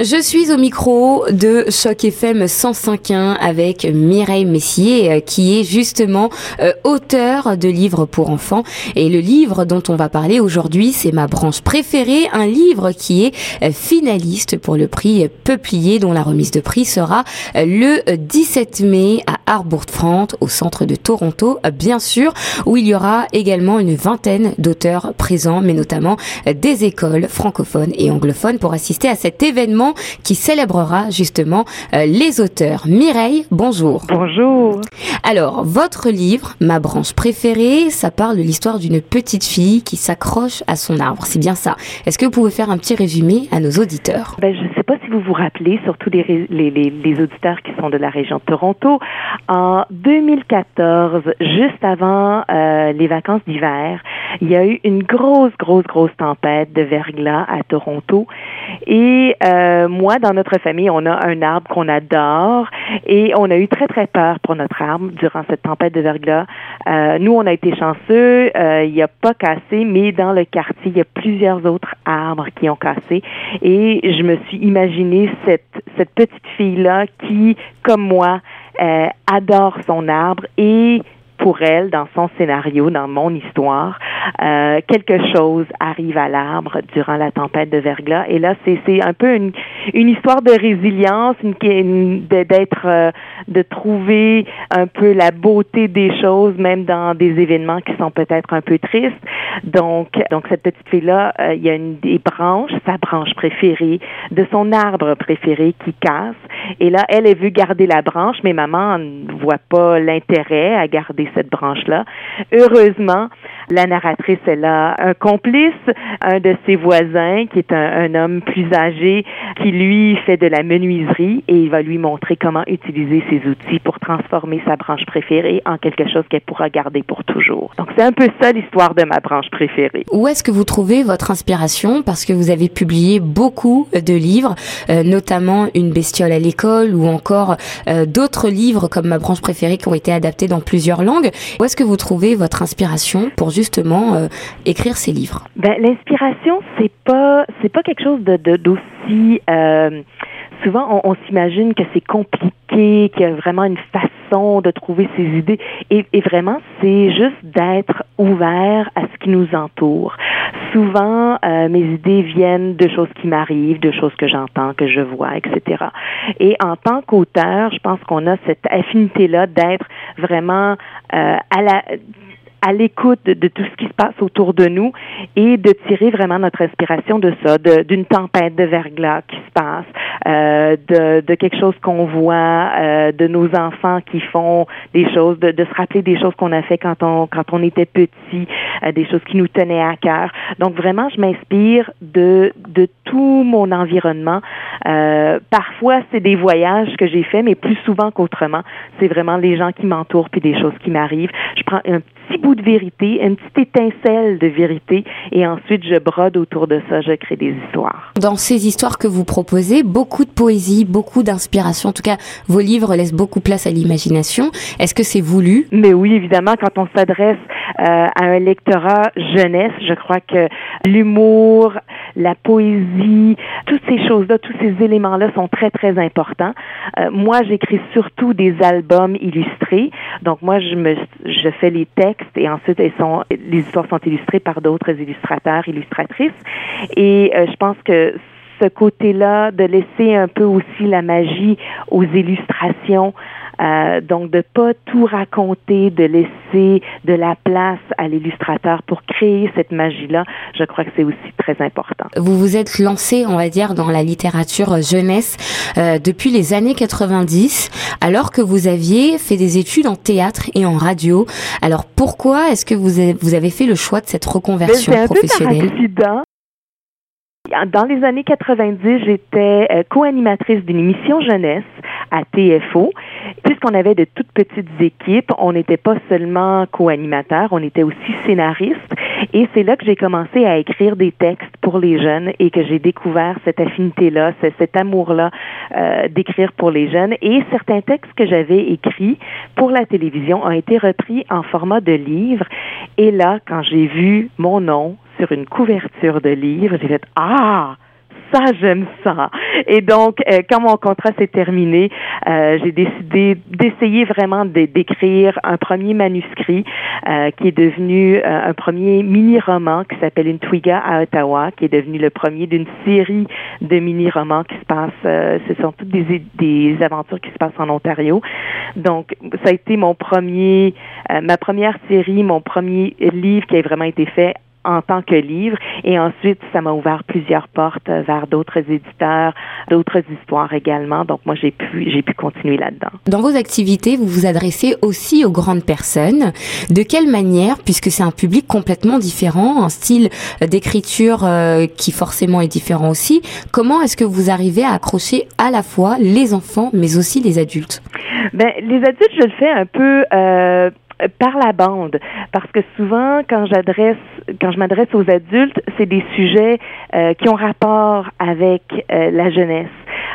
Je suis au micro de Choc FM 105.1 avec Mireille Messier euh, qui est justement euh, auteur de livres pour enfants. Et le livre dont on va parler aujourd'hui c'est ma branche préférée, un livre qui est euh, finaliste pour le prix Peuplier dont la remise de prix sera le 17 mai à Arbourg-Franc au centre de Toronto bien sûr où il y aura également une vingtaine d'auteurs présents mais notamment des écoles francophones et anglophones pour assister à cet événement qui célébrera justement euh, les auteurs. Mireille, bonjour. Bonjour. Alors, votre livre, Ma branche préférée, ça parle de l'histoire d'une petite fille qui s'accroche à son arbre. C'est bien ça. Est-ce que vous pouvez faire un petit résumé à nos auditeurs? Ben, Je ne sais pas si vous vous rappelez, surtout les, auditeurs qui sont de la région de Toronto, en 2014, juste avant euh, les vacances d'hiver, il y a eu une grosse, grosse, grosse tempête de verglas à Toronto. Et euh, moi, dans notre famille, on a un arbre qu'on adore et on a eu très, très peur pour notre arbre durant cette tempête de verglas. Euh, nous, on a été chanceux, euh, il n'y a pas cassé, mais dans le quartier, il y a plusieurs autres arbres qui ont cassé. Et je me suis imaginé cette, cette petite fille-là qui, comme moi, adore son arbre et pour elle, dans son scénario, dans mon histoire, euh, quelque chose arrive à l'arbre durant la tempête de verglas. Et là, c'est un peu une, une histoire de résilience, une, d'être, euh, de trouver un peu la beauté des choses, même dans des événements qui sont peut-être un peu tristes. Donc, donc cette petite fille-là, euh, il y a une des branches, sa branche préférée, de son arbre préféré qui casse. Et là, elle, elle veut garder la branche, mais maman ne voit pas l'intérêt à garder cette branche-là. Heureusement, la narratrice, elle a un complice, un de ses voisins, qui est un, homme plus âgé, qui lui fait de la menuiserie et il va lui montrer comment utiliser ses outils pour transformer sa branche préférée en quelque chose qu'elle pourra garder pour toujours. Donc c'est un peu ça l'histoire de ma branche préférée. Où est-ce que vous trouvez votre inspiration? Parce que vous avez publié beaucoup de livres, euh, notamment Une bestiole à l'école ou encore euh, d'autres livres comme ma branche préférée qui ont été adaptés dans plusieurs langues. Où est-ce que vous trouvez votre inspiration pour justement euh, écrire ces livres? Ben, l'inspiration c'est pas c'est pas quelque chose de d'aussi euh, souvent on, s'imagine que c'est compliqué, qu'il y a vraiment une façon de trouver ses idées. Et, vraiment, c'est juste d'être ouvert à ce qui nous entoure. Souvent, euh, mes idées viennent de choses qui m'arrivent, de choses que j'entends, que je vois, etc. Et en tant qu'auteur, je pense qu'on a cette affinité-là d'être vraiment euh, à la à l'écoute de, tout ce qui se passe autour de nous et de tirer vraiment notre inspiration de ça, d'une tempête de verglas qui se passe, euh, de, de, quelque chose qu'on voit, euh, de nos enfants qui font des choses, de, de se rappeler des choses qu'on a fait quand on quand on était petit, euh, des choses qui nous tenaient à cœur. Donc vraiment, je m'inspire de de tout mon environnement. Euh, parfois, c'est des voyages que j'ai faits, mais plus souvent qu'autrement, c'est vraiment les gens qui m'entourent puis des choses qui m'arrivent. Je prends un petit de vérité, une petite étincelle de vérité, et ensuite je brode autour de ça, je crée des histoires. Dans ces histoires que vous proposez, beaucoup de poésie, beaucoup d'inspiration. En tout cas, vos livres laissent beaucoup place à l'imagination. Est-ce que c'est voulu? Mais oui, évidemment, quand on s'adresse euh, à un lectorat jeunesse, je crois que l'humour, la poésie, toutes ces choses-là, tous ces éléments-là sont très, très importants. Euh, moi, j'écris surtout des albums illustrés. Donc, moi, je me, je fais les textes et ensuite, elles sont, les histoires sont illustrées par d'autres illustrateurs, illustratrices. Et euh, je pense que ce côté-là, de laisser un peu aussi la magie aux illustrations, euh, donc de pas tout raconter, de laisser de la place à l'illustrateur pour créer cette magie-là, je crois que c'est aussi très important. Vous vous êtes lancé, on va dire, dans la littérature jeunesse euh, depuis les années 90, alors que vous aviez fait des études en théâtre et en radio. Alors pourquoi est-ce que vous avez, fait le choix de cette reconversion professionnelle? Dans les années 90, j'étais euh, co-animatrice d'une émission jeunesse à TFO. Puisqu'on avait de toutes petites équipes, on n'était pas seulement co-animateurs, on était aussi scénaristes. Et c'est là que j'ai commencé à écrire des textes pour les jeunes et que j'ai découvert cette affinité-là, cet amour-là euh, d'écrire pour les jeunes. Et certains textes que j'avais écrits pour la télévision ont été repris en format de livre. Et là, quand j'ai vu mon nom sur une couverture de livre, j'ai fait Ah, ça, j'aime ça. Et donc, euh, quand mon contrat s'est terminé, euh, j'ai décidé d'essayer vraiment d'écrire un premier manuscrit euh, qui est devenu un premier mini-roman qui s'appelle Une Twiga à Ottawa, qui est devenu le premier d'une série de mini-romans qui se passent, ce sont toutes des, des aventures qui se passent en Ontario. Donc, ça a été mon premier, ma première série, mon premier livre qui a vraiment été fait en tant que livre. Et ensuite, ça m'a ouvert plusieurs portes vers d'autres éditeurs, d'autres histoires également. Donc moi, j'ai pu, j'ai pu continuer là-dedans. Dans vos activités, vous vous adressez aussi aux grandes personnes. De quelle manière, puisque c'est un public complètement différent, un style d'écriture euh, qui forcément est différent aussi, comment est-ce que vous arrivez à accrocher à la fois les enfants, mais aussi les adultes? Ben, les adultes, je le fais un peu euh, par la bande, parce que souvent, quand j'adresse, quand je m'adresse aux adultes, c'est des sujets euh, qui ont rapport avec euh, la jeunesse.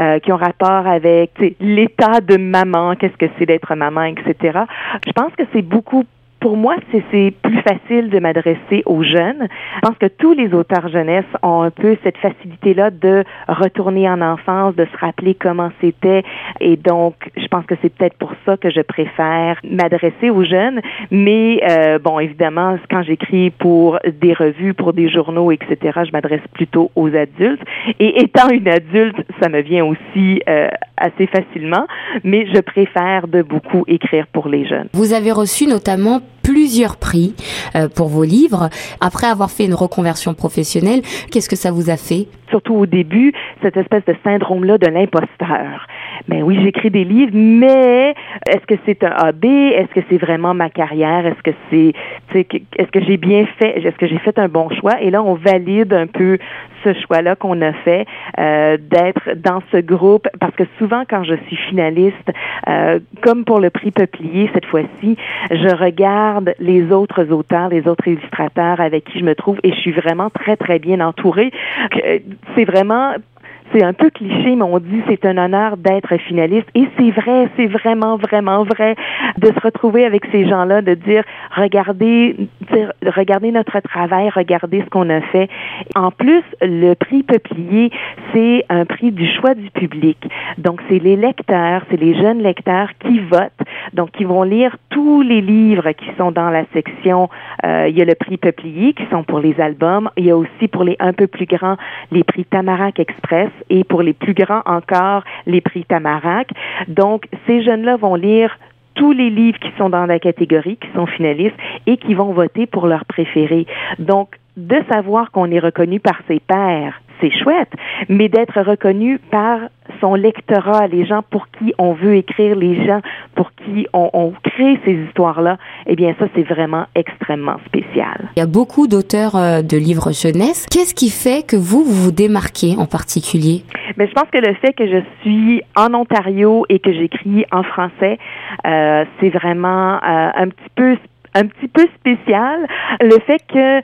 Euh, qui ont rapport avec l'état de maman, qu'est-ce que c'est d'être maman, etc. Je pense que c'est beaucoup pour moi, c'est plus facile de m'adresser aux jeunes. Je pense que tous les auteurs jeunesse ont un peu cette facilité-là de retourner en enfance, de se rappeler comment c'était. Et donc, je pense que c'est peut-être pour que je préfère m'adresser aux jeunes. Mais euh, bon, évidemment, quand j'écris pour des revues, pour des journaux, etc., je m'adresse plutôt aux adultes. Et étant une adulte, ça me vient aussi euh, assez facilement. Mais je préfère de beaucoup écrire pour les jeunes. Vous avez reçu notamment plusieurs prix euh, pour vos livres. Après avoir fait une reconversion professionnelle, qu'est-ce que ça vous a fait? Surtout au début, cette espèce de syndrome-là de l'imposteur. Ben oui, j'écris des livres, mais est-ce que c'est un hobby? Est-ce que c'est vraiment ma carrière? Est-ce que c'est, est-ce que j'ai bien fait? Est-ce que j'ai fait un bon choix? Et là, on valide un peu ce choix-là qu'on a fait euh, d'être dans ce groupe parce que souvent quand je suis finaliste, euh, comme pour le prix Peuplier cette fois-ci, je regarde les autres auteurs, les autres illustrateurs avec qui je me trouve et je suis vraiment très très bien entourée. Euh, c'est vraiment c'est un peu cliché, mais on dit c'est un honneur d'être finaliste. Et c'est vrai, c'est vraiment, vraiment vrai de se retrouver avec ces gens-là, de dire regardez, regardez notre travail, regardez ce qu'on a fait. En plus, le prix Peuplier, c'est un prix du choix du public. Donc, c'est les lecteurs, c'est les jeunes lecteurs qui votent, donc qui vont lire tous les livres qui sont dans la section. Euh, il y a le prix Peuplier qui sont pour les albums. Il y a aussi pour les un peu plus grands les prix Tamarac Express et pour les plus grands encore, les prix Tamarac. Donc, ces jeunes-là vont lire tous les livres qui sont dans la catégorie, qui sont finalistes, et qui vont voter pour leur préféré. Donc, de savoir qu'on est reconnu par ses pairs, c'est chouette, mais d'être reconnu par son lectorat, les gens pour qui on veut écrire, les gens pour qui on, crée ces histoires-là, eh bien ça, c'est vraiment extrêmement spécial. Il y a beaucoup d'auteurs euh, de livres jeunesse. Qu'est-ce qui fait que vous, vous vous démarquez en particulier? Mais je pense que le fait que je suis en Ontario et que j'écris en français, euh, c'est vraiment euh, un petit peu un petit peu spécial le fait que euh,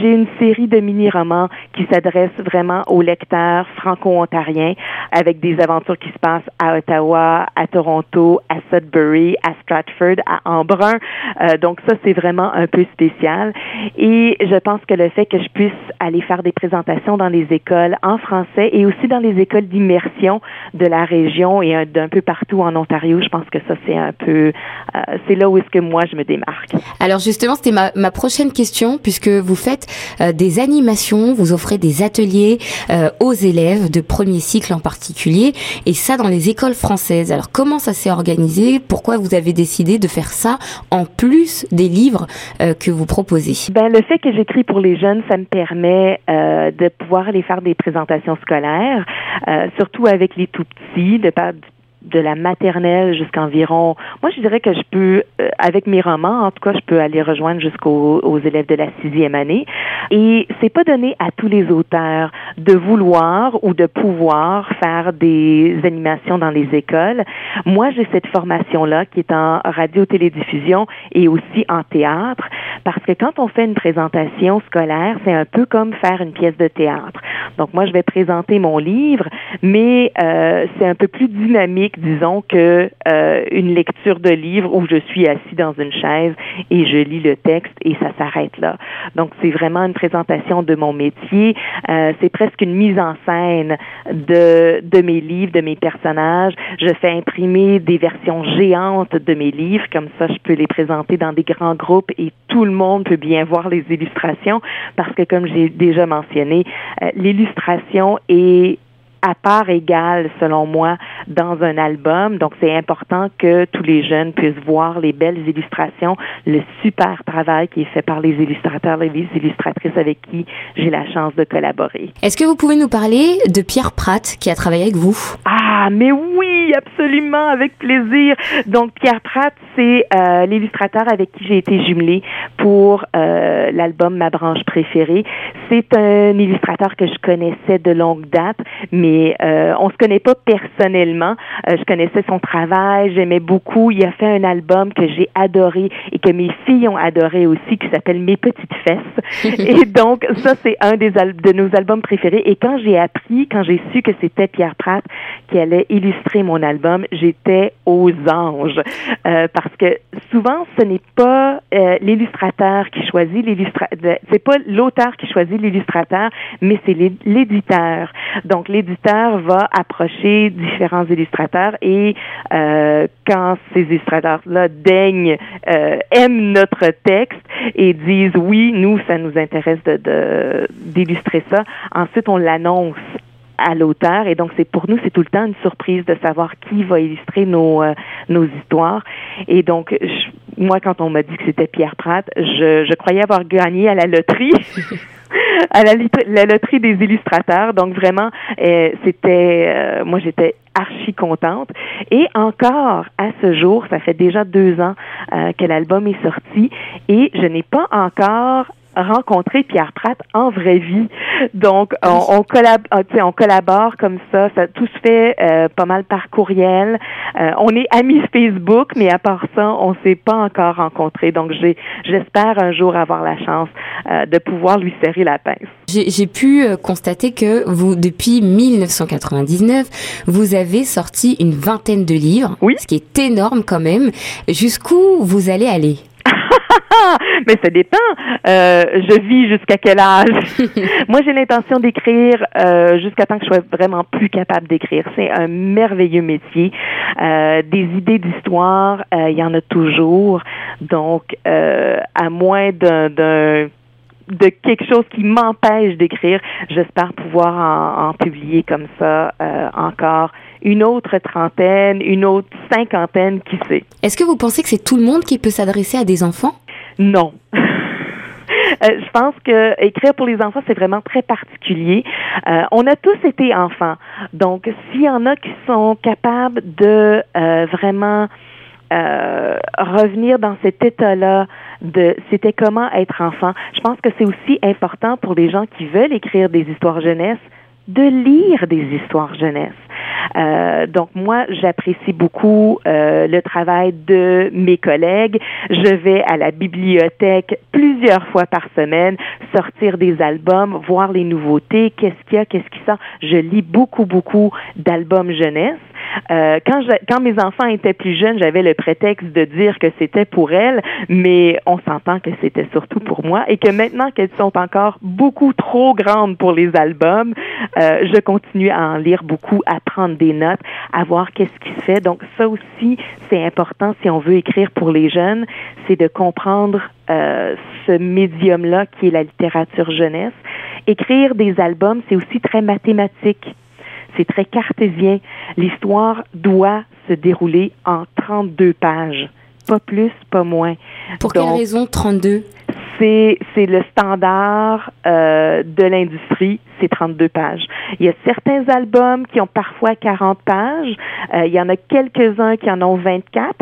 j'ai une série de mini-romans qui s'adressent vraiment aux lecteurs franco-ontariens avec des aventures qui se passent à Ottawa, à Toronto, à Sudbury, à Stratford, à Embrun. Euh, donc ça, c'est vraiment un peu spécial. Et je pense que le fait que je puisse aller faire des présentations dans les écoles en français et aussi dans les écoles d'immersion de la région et d'un peu partout en Ontario, je pense que ça, c'est un peu, euh, c'est là où est-ce que moi, je me démarque. Alors justement, c'était ma, ma, prochaine question, puisque vous faites euh, des animations, vous offrez des ateliers euh, aux élèves de premier cycle en particulier, et ça dans les écoles françaises. Alors comment ça s'est organisé? Pourquoi vous avez décidé de faire ça en plus des livres euh, que vous proposez? Ben le fait que j'écris pour les jeunes, ça me permet de pouvoir aller faire des présentations scolaires, surtout avec les tout petits, de de la maternelle jusqu'à environ. Moi, je dirais que je peux, euh, avec mes romans, en tout cas, je peux aller rejoindre jusqu'aux aux élèves de la sixième année. Et c'est pas donné à tous les auteurs de vouloir ou de pouvoir faire des animations dans les écoles. Moi, j'ai cette formation-là qui est en radio-télédiffusion et aussi en théâtre, parce que quand on fait une présentation scolaire, c'est un peu comme faire une pièce de théâtre. Donc, moi, je vais présenter mon livre, mais euh, c'est un peu plus dynamique disons, que euh, une lecture de livre où je suis assis dans une chaise et je lis le texte et ça s'arrête là. Donc, c'est vraiment une présentation de mon métier. Euh, c'est presque une mise en scène de, de mes livres, de mes personnages. Je fais imprimer des versions géantes de mes livres, comme ça, je peux les présenter dans des grands groupes et tout le monde peut bien voir les illustrations parce que, comme j'ai déjà mentionné, euh, l'illustration est à part égale, selon moi, dans un album. Donc, c'est important que tous les jeunes puissent voir les belles illustrations, le super travail qui est fait par les illustrateurs, les illustratrices avec qui j'ai la chance de collaborer. Est-ce que vous pouvez nous parler de Pierre Pratt qui a travaillé avec vous? Ah, mais oui, absolument, avec plaisir. Donc, Pierre Pratt, c'est euh, l'illustrateur avec qui j'ai été jumelée pour euh, l'album Ma branche préférée. C'est un illustrateur que je connaissais de longue date, mais mais euh, on se connaît pas personnellement. Euh, je connaissais son travail, j'aimais beaucoup. Il a fait un album que j'ai adoré et que mes filles ont adoré aussi, qui s'appelle Mes petites fesses. et donc ça c'est un des de nos albums préférés. Et quand j'ai appris, quand j'ai su que c'était Pierre Pratt qui allait illustrer mon album, j'étais aux anges euh, parce que souvent ce n'est pas euh, l'illustrateur qui choisit l'illustrateur, c'est pas l'auteur qui choisit l'illustrateur, mais c'est l'éditeur. Donc l'éditeur va approcher différents illustrateurs et euh, quand ces illustrateurs-là daignent, euh, aiment notre texte et disent oui, nous, ça nous intéresse de d'illustrer ça, ensuite on l'annonce à l'auteur et donc c'est pour nous c'est tout le temps une surprise de savoir qui va illustrer nos euh, nos histoires. Et donc moi quand on m'a dit que c'était Pierre Pratt je, je croyais avoir gagné à la loterie à la, la, loterie des illustrateurs. Donc vraiment, euh, c'était, euh, moi j'étais archi contente. Et encore à ce jour, ça fait déjà deux ans euh, que l'album est sorti et je n'ai pas encore rencontrer Pierre Pratt en vraie vie. Donc, on, on, collab ah, on collabore comme ça. ça tout se fait euh, pas mal par courriel. Euh, on est amis Facebook, mais à part ça, on s'est pas encore rencontrés. Donc, j'ai, j'espère un jour avoir la chance euh, de pouvoir lui serrer la pince. J'ai pu constater que vous, depuis 1999, vous avez sorti une vingtaine de livres. Oui. Ce qui est énorme quand même. Jusqu'où vous allez aller? mais ça dépend. Euh, je vis jusqu'à quel âge? Moi, j'ai l'intention d'écrire euh, jusqu'à temps que je sois vraiment plus capable d'écrire. C'est un merveilleux métier. Euh, des idées d'histoire, il y en a toujours. Donc, à moins d'un de quelque chose qui m'empêche d'écrire. J'espère pouvoir en, en, publier comme ça euh, encore une autre trentaine, une autre cinquantaine, qui sait. Est-ce que vous pensez que c'est tout le monde qui peut s'adresser à des enfants? Non. Euh, je pense que écrire pour les enfants, c'est vraiment très particulier. Euh, on a tous été enfants. Donc, s'il y en a qui sont capables de euh, vraiment euh, revenir dans cet état-là de c'était comment être enfant. Je pense que c'est aussi important pour les gens qui veulent écrire des histoires jeunesse de lire des histoires jeunesse. Euh, donc moi, j'apprécie beaucoup euh, le travail de mes collègues. Je vais à la bibliothèque plusieurs fois par semaine, sortir des albums, voir les nouveautés, qu'est-ce qu'il y a, qu'est-ce qui sort. Je lis beaucoup, beaucoup d'albums jeunesse. Euh, quand, je, quand mes enfants étaient plus jeunes, j'avais le prétexte de dire que c'était pour elles, mais on s'entend que c'était surtout pour moi et que maintenant qu'elles sont encore beaucoup trop grandes pour les albums, euh, je continue à en lire beaucoup, à prendre des notes, à voir qu'est-ce qui se fait. Donc ça aussi, c'est important si on veut écrire pour les jeunes, c'est de comprendre euh, ce médium-là qui est la littérature jeunesse. Écrire des albums, c'est aussi très mathématique c'est très cartésien. L'histoire doit se dérouler en 32 pages. Pas plus, pas moins. Pour quelle raison 32? C'est, le standard euh, de l'industrie, c'est 32 pages. Il y a certains albums qui ont parfois 40 pages, euh, il y en a quelques-uns qui en ont 24,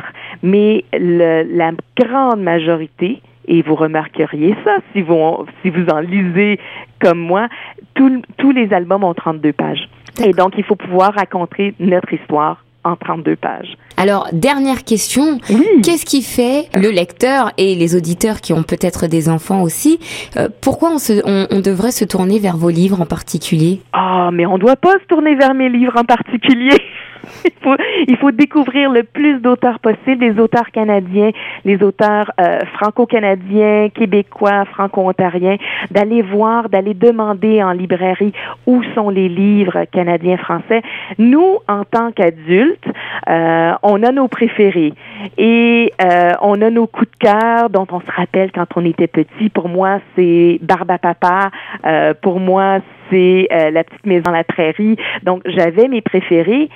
mais le, la grande majorité, et vous remarqueriez ça si vous, si vous en lisez comme moi, tous les albums ont 32 pages. Et donc, il faut pouvoir raconter notre histoire en 32 pages. Alors, dernière question. Qu'est-ce qui fait le lecteur et les auditeurs qui ont peut-être des enfants aussi, euh, pourquoi on, se, on, devrait se tourner vers vos livres en particulier? Ah, mais on ne doit pas se tourner vers mes livres en particulier. il, faut, il faut découvrir le plus d'auteurs possible, les auteurs canadiens, les auteurs euh, franco-canadiens, québécois, franco-ontariens, d'aller voir, d'aller demander en librairie où sont les livres canadiens français. Nous, en tant qu'adultes, euh, on a nos préférés et euh, on a nos coups de cœur dont on se rappelle quand on était petit. Pour moi, c'est Barbe à papa. Euh, pour moi, c'est euh, La petite maison à la prairie. Donc, j'avais mes préférés.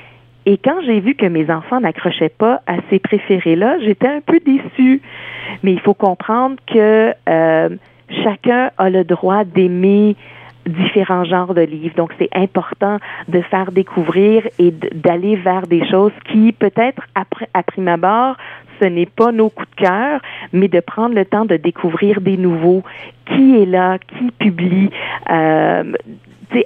Et quand j'ai vu que mes enfants n'accrochaient pas à ces préférés-là, j'étais un peu déçue. Mais il faut comprendre que euh, chacun a le droit d'aimer différents genres de livres. Donc, c'est important de faire découvrir et d'aller vers des choses qui, peut-être, à prime abord, ce n'est pas nos coups de cœur, mais de prendre le temps de découvrir des nouveaux. Qui est là? Qui publie? Euh,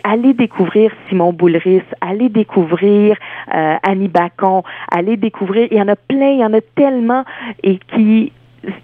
allez découvrir Simon Boulris, allez découvrir euh, Annie Bacon, allez découvrir, il y en a plein, il y en a tellement et qui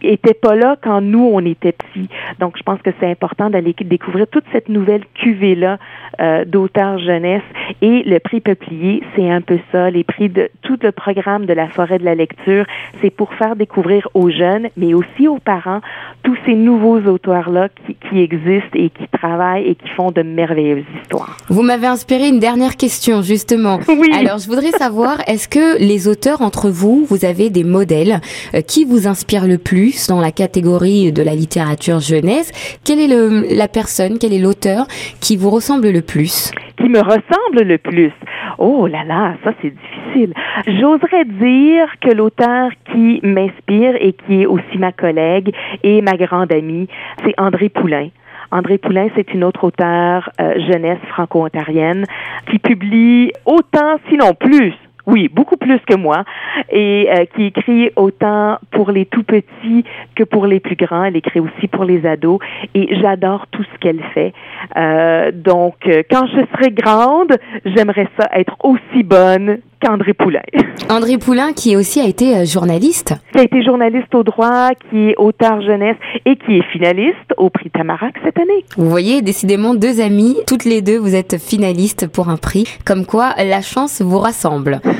était pas là quand nous, on était petits. Donc, je pense que c'est important d'aller découvrir toute cette nouvelle cuvée-là euh, d'auteurs jeunesse. Et le prix Peuplier, c'est un peu ça. Les prix de tout le programme de la forêt de la lecture, c'est pour faire découvrir aux jeunes, mais aussi aux parents, tous ces nouveaux auteurs-là qui, qui existent et qui travaillent et qui font de merveilleuses histoires. Vous m'avez inspiré une dernière question, justement. Oui. Alors, je voudrais savoir, est-ce que les auteurs entre vous, vous avez des modèles euh, qui vous inspirent le plus? Dans la catégorie de la littérature jeunesse Quelle est la personne, quel est l'auteur qui vous ressemble le plus? Qui me ressemble le plus? Oh là là, ça c'est difficile. J'oserais dire que l'auteur qui m'inspire et qui est aussi ma collègue et ma grande amie, c'est André Poulain. André Poulain, c'est une autre auteure euh, jeunesse franco-ontarienne qui publie autant, sinon plus, oui, beaucoup plus que moi, et euh, qui écrit autant pour les tout petits que pour les plus grands. Elle écrit aussi pour les ados, et j'adore tout ce qu'elle fait. Euh, donc, euh, quand je serai grande, j'aimerais ça être aussi bonne qu'André Poulain. André Poulain, qui aussi a été euh, journaliste. Qui a été journaliste au droit, qui est auteur jeunesse et qui est finaliste au prix Tamarac cette année. Vous voyez, décidément, deux amies, toutes les deux, vous êtes finalistes pour un prix. Comme quoi, la chance vous rassemble.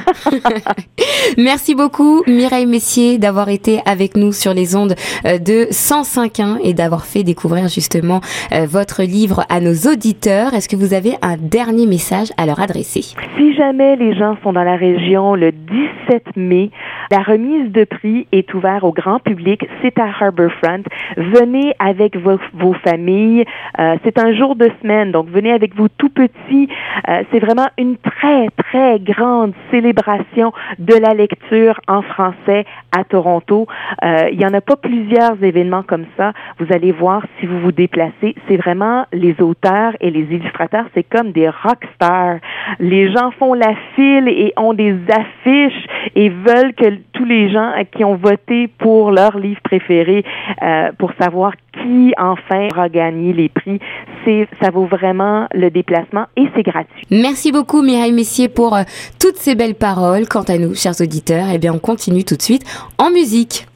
Merci beaucoup, Mireille Messier, d'avoir été avec nous sur les ondes euh, de 105.1 et d'avoir fait découvrir justement euh, votre livre à nos auditeurs. Est-ce que vous avez un dernier message à leur adresser? Si jamais les gens sont dans la région le 17 mai, la remise de prix est ouverte au grand public. C'est à Harbourfront. Venez avec vos, vos familles. Euh, c'est un jour de semaine, donc venez avec vos tout petits. Euh, c'est vraiment une très, très grande célébration de la lecture en français à Toronto. Euh, il y en a pas plusieurs événements comme ça. Vous allez voir si vous vous déplacez. C'est vraiment les auteurs et les illustrateurs, c'est comme des rock stars. Les gens font la file et ont des affiches et veulent que tous les gens qui ont voté pour leur livre préféré euh, pour savoir qui enfin aura gagné les prix, c'est ça vaut vraiment le déplacement et c'est gratuit. Merci beaucoup Mireille Messier pour euh, toutes ces belles paroles. Quant à nous, chers auditeurs, eh bien on continue tout de suite en musique.